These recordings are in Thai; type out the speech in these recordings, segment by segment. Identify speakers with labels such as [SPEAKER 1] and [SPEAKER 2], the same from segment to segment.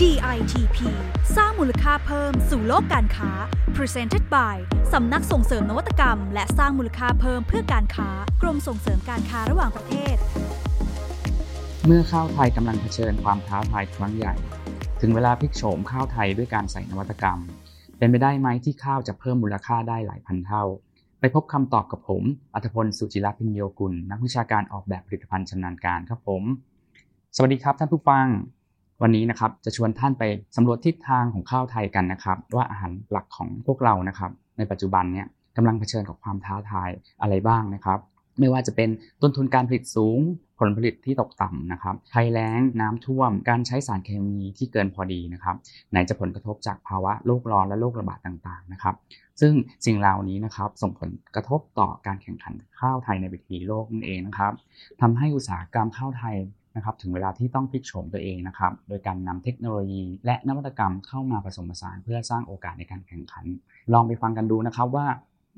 [SPEAKER 1] DITP สร้างมูลค่าเพิ่มสู่โลกการค้า Presented by สำนักส่งเสริมนวัตกรรม และสร้างมูลค่าเพิ่มเพื่อการค้ากรมส่งเสริมการค้าระหว่างประเทศ
[SPEAKER 2] เมื่อข้าวไทยกำลังเผชิญความท้าทายครั้งใหญ่ ถึงเวลาพลิกโฉมข้าวไทยด้วยการใส่นวัตกรรม เป็นไปได้ไหมที่ข้าวจะเพิ่มมูลค่าได้หลายพันเท่า ไปพบคำตอบกับผมอัธพลสุจิรพิญโยกุล นักวิชาการออกแบบผลิตภัณฑ์ชำนาญการครับผม สวัสดีครับท่านผู้ฟัง วันนี้นะครับจะชวนท่านไปสำรวจทิศทางของข้าวไทยกันนะครับ ว่าอาหารหลักของพวกเรานะครับ ในปัจจุบันเนี่ยกำลังเผชิญกับความท้าทายอะไรบ้างนะครับ ไม่ว่าจะเป็นต้นทุนการผลิตสูง ผลผลิตที่ตกต่ำนะครับภัยแล้งน้ำท่วม การใช้สารเคมีที่เกินพอดีนะครับ ไหนจะผลกระทบจากภาวะโลกร้อนและโรคระบาดต่างๆนะครับ ซึ่งสิ่งเหล่านี้นะครับส่งผลกระทบต่อการแข่งขันข้าวไทยในเวทีโลกนั่นเองนะครับทำให้อุตสาหกรรมข้าวไทย นะครับถึงเวลาที่ต้องพลิกโฉมตัวเองนะครับโดยการนำเทคโนโลยีและนวัตกรรมเข้ามาผสมผสานเพื่อสร้างโอกาสในการแข่งขัน ลองไปฟังกันดูนะครับว่า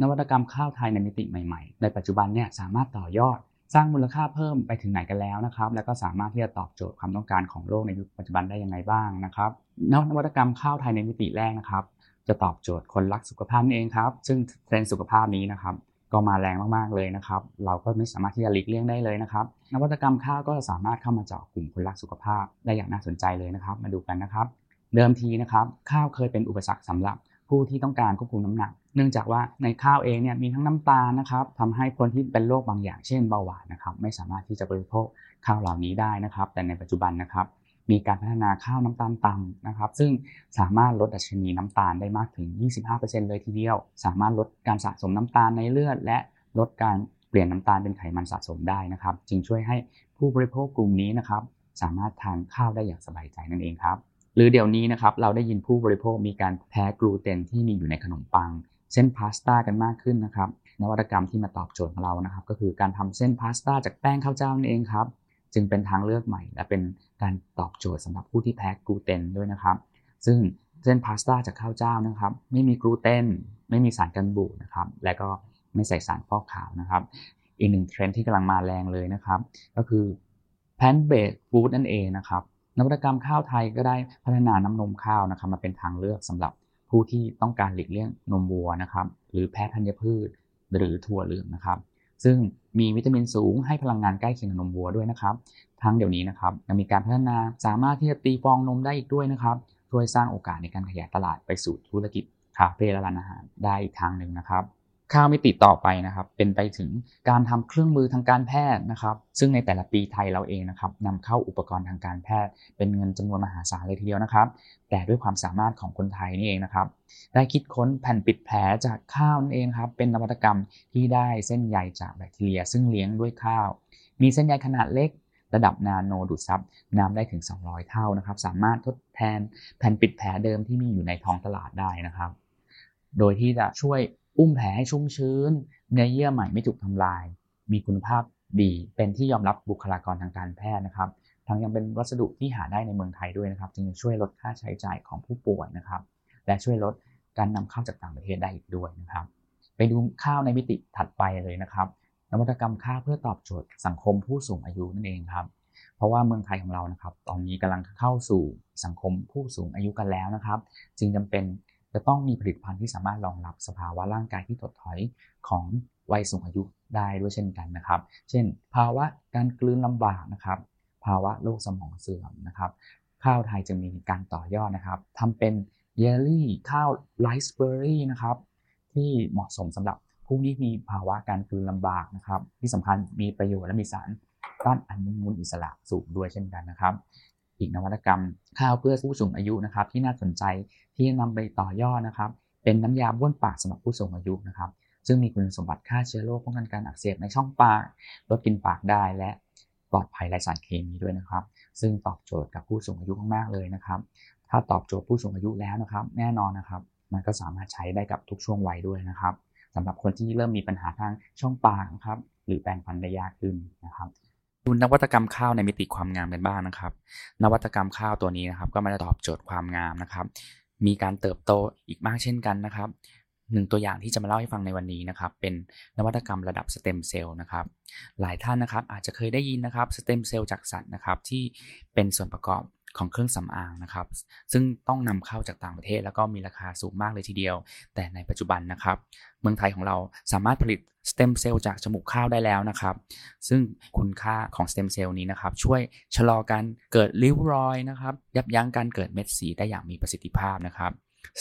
[SPEAKER 2] นวัตกรรมข้าวไทยในมิติใหม่ๆ ในปัจจุบันเนี่ยสามารถต่อยอดสร้างมูลค่าเพิ่มไปถึงไหนกันแล้วนะครับ แล้วก็สามารถที่จะตอบโจทย์ความต้องการของโลกในยุคปัจจุบันได้ยังไงบ้างนะครับนวัตกรรมข้าวไทยในมิติแรกนะครับ จะตอบโจทย์คนรักสุขภาพนั่เองครับ ซึ่งเทรนด์สุขภาพนี้นะครับ ก็มาแรงมากๆเลยนะครับ เราก็ไม่สามารถที่จะหลีกเลี่ยงได้เลยนะครับ นวัตกรรมข้าวก็สามารถเข้ามาเจาะกลุ่มคนรักสุขภาพได้อย่างน่าสนใจเลยนะครับ มาดูกันนะครับ เดิมทีนะครับข้าวเคยเป็นอุปสรรคสำหรับผู้ที่ต้องการควบคุมน้ำหนัก เนื่องจากว่าในข้าวเองเนี่ยมีทั้งน้ำตาลนะครับทำให้คนที่เป็นโรคบางอย่างเช่นเบาหวานนะครับไม่สามารถที่จะบริโภคข้าวเหล่านี้ได้นะครับ แต่ในปัจจุบันนะครับมีการพัฒนาข้าวน้ำตาลต่ำนะครับ ซึ่งสามารถลดดัชนีน้ำตาลได้มากถึง 25%เลยทีเดียว สามารถลดการสะสมน้ำตาลในเลือด และลดการ ปลี่ยนน้ำตาลเป็นไขมันสะสมได้นะครับ จึงช่วยให้ผู้บริโภคกลุ่มนี้นะครับ สามารถทานข้าวได้อย่างสบายใจนั่นเองครับ หรือเดี๋ยวนี้นะครับเราได้ยินผู้บริโภคมีการแพ้กลูเตนที่มีอยู่ในขนมปัง เส้นพาสต้ากันมากขึ้นนะครับนวัตกรรมที่มาตอบโจทย์ของเรานะครับ ก็คือการทำเส้นพาสต้าจากแป้งข้าวเจ้านั่นเองครับจึงเป็นทางเลือกใหม่ และเป็นการตอบโจทย์สำหรับผู้ที่แพ้กลูเตนด้วยนะครับ ซึ่งเส้นพาสต้าจากข้าวเจ้านะครับ ไม่มีกลูเตนไม่มีสารกันบูดนะครับ และก็ ไม่ใส่สารฟอกขาวนะครับ อีกหนึ่งเทรนด์ที่กำลังมาแรงเลยนะครับ ก็คือ plant-based food นั่นเองนะครับนวัตกรรมข้าวไทยก็ได้พัฒนาน้ำนมข้าวนะครับ มาเป็นทางเลือกสำหรับผู้ที่ต้องการหลีกเลี่ยงนมวัวนะครับ หรือแพ้ธัญพืช หรือถั่วเหลืองนะครับ ซึ่งมีวิตามินสูงให้พลังงานใกล้เคียงกับนมวัวด้วยนะครับทั้งเดี๋ยวนี้นะครับยังมีการพัฒนาสามารถที่จะตีฟองนมได้อีกด้วยนะครับช่วยสร้างโอกาสในการขยายตลาดไปสู่ธุรกิจคาเฟ่และร้านอาหารได้อีกทางหนึ่งนะครับ ข้าวมิติต่อไปนะครับ เป็นไปถึงการทำเครื่องมือทางการแพทย์นะครับ ซึ่งในแต่ละปีไทยเราเองนะครับนำเข้าอุปกรณ์ทางการแพทย์ เป็นเงินจำนวนมหาศาลเลยทีเดียวนะครับ แต่ด้วยความสามารถของคนไทยนี่เองนะครับ ได้คิดค้นแผ่นปิดแผลจากข้าวนั่นเองครับ เป็นนวัตกรรมที่ได้เส้นใยจากแบคทีเรีย ซึ่งเลี้ยงด้วยข้าว มีเส้นใยขนาดเล็กระดับนาโนดูดซับน้ำได้ถึง 200 เท่านะครับ สามารถทดแทนแผ่นปิดแผลเดิมที่มีอยู่ในท้องตลาดได้นะครับ โดยที่จะช่วย อุ้มแผลให้ชุ่มชื้น เนื้อเยื่อใหม่ไม่ถูกทำลาย มีคุณภาพดีเป็นที่ยอมรับบุคลากรทางการแพทย์นะครับทั้งยังเป็นวัสดุที่หาได้ในเมืองไทยด้วยนะครับ จึงจะช่วยลดค่าใช้จ่ายของผู้ป่วยนะครับ และช่วยลดการนำเข้าจากต่างประเทศได้อีกด้วยนะครับ ไปดูข้าวในมิติถัดไปเลยนะครับ นวัตกรรมข้าวเพื่อตอบโจทย์สังคมผู้สูงอายุนั่นเองครับเพราะว่าเมืองไทยของเรานะครับ ตอนนี้กำลังเข้าสู่สังคมผู้สูงอายุกันแล้วนะครับ จึงจำเป็น จะต้องมีผลิตภัณฑ์ที่สามารถรองรับสภาวะร่างกายที่ถดถอยของวัยสูงอายุได้ด้วยเช่นกันนะครับ เช่น ภาวะการกลืนลำบากนะครับ ภาวะโรคสมองเสื่อมนะครับ ข้าวไทยจะมีการต่อยอดนะครับทำเป็นเยลลี่ข้าวไรซ์เบอร์รี่นะครับที่เหมาะสมสำหรับผู้ที่มีภาวะการกลืนลำบากนะครับ ที่สำคัญมีประโยชน์และมีสารต้านอนุมูลอิสระสูงด้วยเช่นกันนะครับ อีกนวัตกรรม ข้าวเพื่อผู้สูงอายุนะครับ ที่น่าสนใจที่นำไปต่อยอดนะครับ เป็นน้ำยาบ้วนปากสำหรับผู้สูงอายุนะครับ ซึ่งมีคุณสมบัติฆ่าเชื้อโรคป้องกันการอักเสบในช่องปากลดกลิ่นปากได้และปลอดภัยไร้สารเคมีด้วยนะครับ ซึ่งตอบโจทย์กับผู้สูงอายุมากๆเลยนะครับ ถ้าตอบโจทย์ผู้สูงอายุแล้วนะครับ แน่นอนนะครับ มันก็สามารถใช้ได้กับทุกช่วงวัยด้วยนะครับสำหรับคนที่เริ่มมีปัญหาทางช่องปากนะครับหรือแปรงฟันได้ยากขึ้นนะครับ ดูนวัตกรรมข้าวในมิติความงามกันบ้างนะครับ นวัตกรรมข้าวตัวนี้นะครับ ก็มาตอบโจทย์ความงามนะครับ มีการเติบโตอีกมากเช่นกันนะครับหนึ่งตัวอย่างที่จะมาเล่าให้ฟังในวันนี้นะครับ เป็นนวัตกรรมระดับสเต็มเซลล์นะครับ หลายท่านนะครับอาจจะเคยได้ยินนะครับสเต็มเซลล์จากสัตว์นะครับที่เป็นส่วนประกอบ ของเครื่องสำอางนะครับ ซึ่งต้องนำเข้าจากต่างประเทศ แล้วก็มีราคาสูงมากเลยทีเดียว แต่ในปัจจุบันนะครับ เมืองไทยของเราสามารถผลิตสเต็มเซลล์จากจมูกข้าวได้แล้วนะครับ ซึ่งคุณค่าของสเต็มเซลล์นี้นะครับ ช่วยชะลอการเกิดริ้วรอยนะครับ ยับยั้งการเกิดเม็ดสีได้อย่างมีประสิทธิภาพนะครับ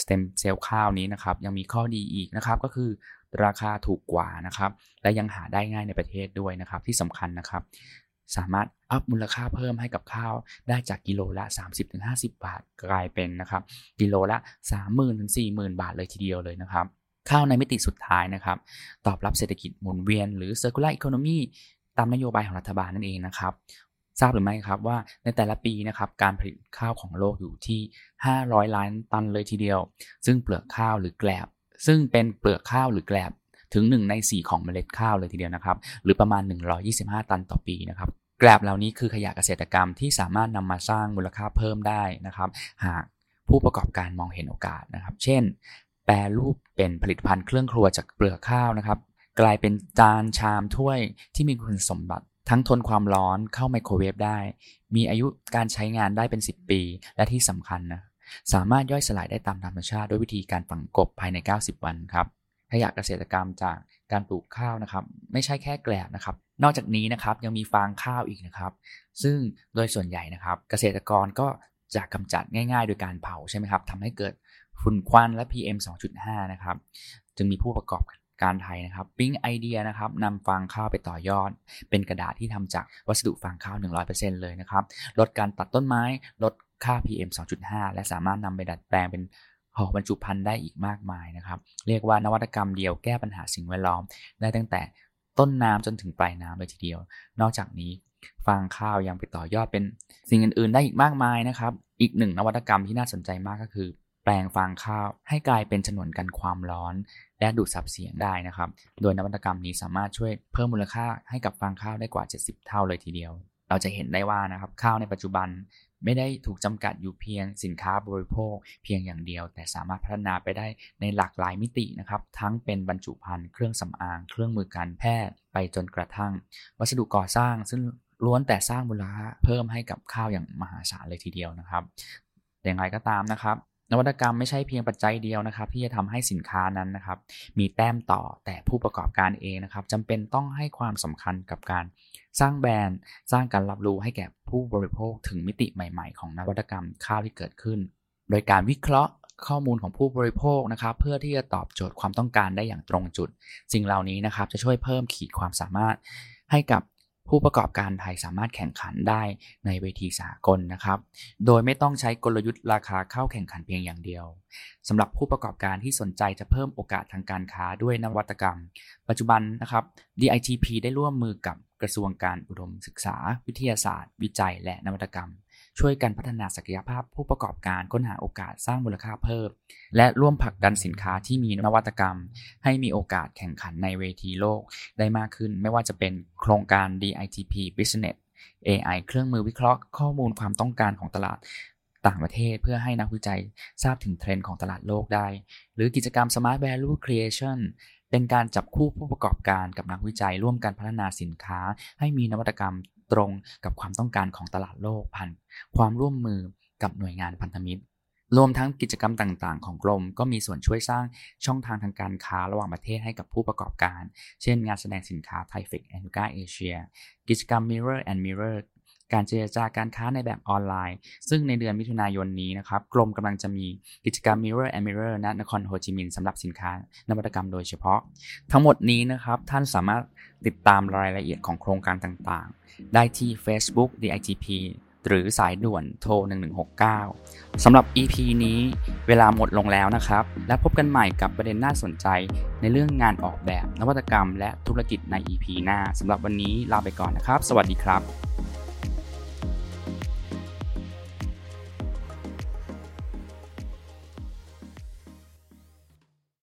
[SPEAKER 2] สเต็มเซลล์ข้าวนี้นะครับยังมีข้อดีอีกนะครับก็คือราคาถูกกว่านะครับ และยังหาได้ง่ายในประเทศด้วยนะครับ ที่สำคัญนะครับ สามารถอัพมูลค่าเพิ่มให้กับข้าวได้จากกิโลละ 30-50 บาทกลายเป็นนะครับกิโลละ 30,000-40,000 บาทเลยทีเดียวเลยนะครับข้าวในมิติสุดท้ายนะครับ ตอบรับเศรษฐกิจหมุนเวียนหรือ circular economy ตามนโยบายของรัฐบาลนั่นเองนะครับ ทราบหรือไม่ครับว่าในแต่ละปีนะครับการผลิตข้าวของโลกอยู่ที่ 500 ล้านตันเลยทีเดียว ซึ่งเปลือกข้าวหรือแกลบ ซึ่งเป็นเปลือกข้าวหรือแกลบ ถึง 1 ใน 4 ของเมล็ดข้าวเลยทีเดียวนะครับ หรือประมาณ 125 ตันต่อปีนะครับแกลบเหล่านี้คือขยะเกษตรกรรมที่สามารถนำมาสร้างมูลค่าเพิ่มได้นะครับ หากผู้ประกอบการมองเห็นโอกาสนะครับ เช่น แปรรูปเป็นผลิตภัณฑ์เครื่องครัวจากเปลือกข้าวนะครับ กลายเป็นจานชามถ้วยที่มีคุณสมบัติ ทั้งทนความร้อนเข้าไมโครเวฟได้ มีอายุการใช้งานได้เป็น 10 ปี และที่สำคัญนะสามารถย่อยสลายได้ตามธรรมชาติด้วยวิธีการฝังกบภายใน 90 วันครับ ขยะเกษตรกรรมจากการปลูกข้าวนะครับไม่ใช่แค่แกลบนะครับ นอกจากนี้นะครับยังมีฟางข้าวอีกนะครับ ซึ่งโดยส่วนใหญ่นะครับ เกษตรกรก็จะกำจัดง่าย ๆ โดยการเผาใช่ไหมครับทำให้เกิดฝุ่นควันและ PM 2.5 นะครับ จึงมีผู้ประกอบการไทยนะครับปิ้งไอเดียนะครับนำฟางข้าวไปต่อยอด เป็นกระดาษที่ทำจากวัสดุฟางข้าว 100%เลยนะครับ ลดการตัดต้นไม้ ลดค่า PM 2.5 และสามารถนำไปดัดแปลงเป็น หอบรรจุภัณฑ์ได้อีกมากมายนะครับ เรียกว่านวัตกรรมเดียวแก้ปัญหาสิ่งแวดล้อม ได้ตั้งแต่ต้นน้ำจนถึงปลายน้ำเลยทีเดียว นอกจากนี้ฟางข้าวยังไปต่อยอดเป็นสิ่งอื่น ๆ ได้อีกมากมายนะครับ อีกหนึ่งนวัตกรรมที่น่าสนใจมากก็คือ แปลงฟางข้าวให้กลายเป็นฉนวนกันความร้อน และดูดซับเสียงได้นะครับ โดยนวัตกรรมนี้สามารถช่วยเพิ่มมูลค่าให้กับฟางข้าวได้กว่า 70 เท่าเลยทีเดียว เราจะเห็นได้ว่านะครับข้าวในปัจจุบัน ไม่ได้ถูกจำกัดอยู่เพียงสินค้าบริโภค เพียงอย่างเดียว แต่สามารถพัฒนาไปได้ในหลากหลายมิตินะครับ ทั้งเป็นบรรจุภัณฑ์เครื่องสำอาง เครื่องมือการแพทย์ไปจนกระทั่ง วัสดุก่อสร้าง ซึ่งล้วนแต่สร้างมูลค่าเพิ่มให้กับข้าวอย่างมหาศาลเลยทีเดียวนะครับอย่างไรก็ตามนะครับ นวัตกรรมไม่ใช่เพียงปัจจัยเดียวนะครับ ที่จะทำให้สินค้านั้นนะครับ มีแต้มต่อแต่ผู้ประกอบการเองนะครับจำเป็นต้องให้ความสำคัญกับการสร้างแบรนด์ สร้างการรับรู้ให้แก่ผู้บริโภคถึงมิติใหม่ๆ ของนวัตกรรมข้าวที่เกิดขึ้น โดยการวิเคราะห์ข้อมูลของผู้บริโภคนะครับ เพื่อที่จะตอบโจทย์ความต้องการได้อย่างตรงจุด สิ่งเหล่านี้นะครับจะช่วยเพิ่มขีดความสามารถให้กับ ผู้ประกอบการไทยสามารถแข่งขันได้ในเวทีสากลนะครับ โดยไม่ต้องใช้กลยุทธ์ราคาเข้าแข่งขันเพียงอย่างเดียวสำหรับผู้ประกอบการที่สนใจจะเพิ่มโอกาสทางการค้าด้วยนวัตกรรม ปัจจุบันนะครับ DITP ได้ร่วมมือกับกระทรวงการอุดมศึกษา วิทยาศาสตร์ วิจัย และนวัตกรรม ช่วยกันพัฒนาศักยภาพผู้ประกอบการค้นหาโอกาสสร้างมูลค่าเพิ่ม และร่วมผลักดันสินค้าที่มีนวัตกรรม ให้มีโอกาสแข่งขันในเวทีโลกได้มากขึ้น ไม่ว่าจะเป็นโครงการ DITP Business AI เครื่องมือวิเคราะห์ข้อมูลความต้องการของตลาดต่างประเทศเพื่อให้นักวิจัยทราบถึงเทรนด์ของตลาดโลกได้ หรือกิจกรรม Smart Value Creation เป็นการจับคู่ผู้ประกอบการกับนักวิจัยร่วมกันพัฒนาสินค้า ให้มีนวัตกรรม ตรงกับความต้องการของตลาดโลกผ่านความร่วมมือกับหน่วยงานพันธมิตร รวมทั้งกิจกรรมต่างๆ ของกรม ก็มีส่วนช่วยสร้างช่องทางทางการค้าระหว่างประเทศให้กับผู้ประกอบการ เช่น งานแสดงสินค้า THAIFEX Anuga Asia กิจกรรม Mirror and Mirror การเจรจาการค้าในแบบออนไลน์ ซึ่งในเดือนมิถุนายนนี้นะครับกรมกำลังจะมีกิจกรรม Mirror and Mirror ณนครโฮจิมินห์สำหรับสินค้านวัตกรรมโดยเฉพาะ ทั้งหมดนี้นะครับท่านสามารถติดตามรายละเอียดของโครงการต่างๆ ได้ที่ Facebook DITP หรือสายด่วนโทร 1169 สำหรับ EP นี้เวลาหมดลงแล้วนะครับ และพบกันใหม่กับประเด็นน่าสนใจในเรื่องงานออกแบบ นวัตกรรม และธุรกิจใน EP หน้า สำหรับวันนี้ลาไปก่อนนะครับ สวัสดีครับ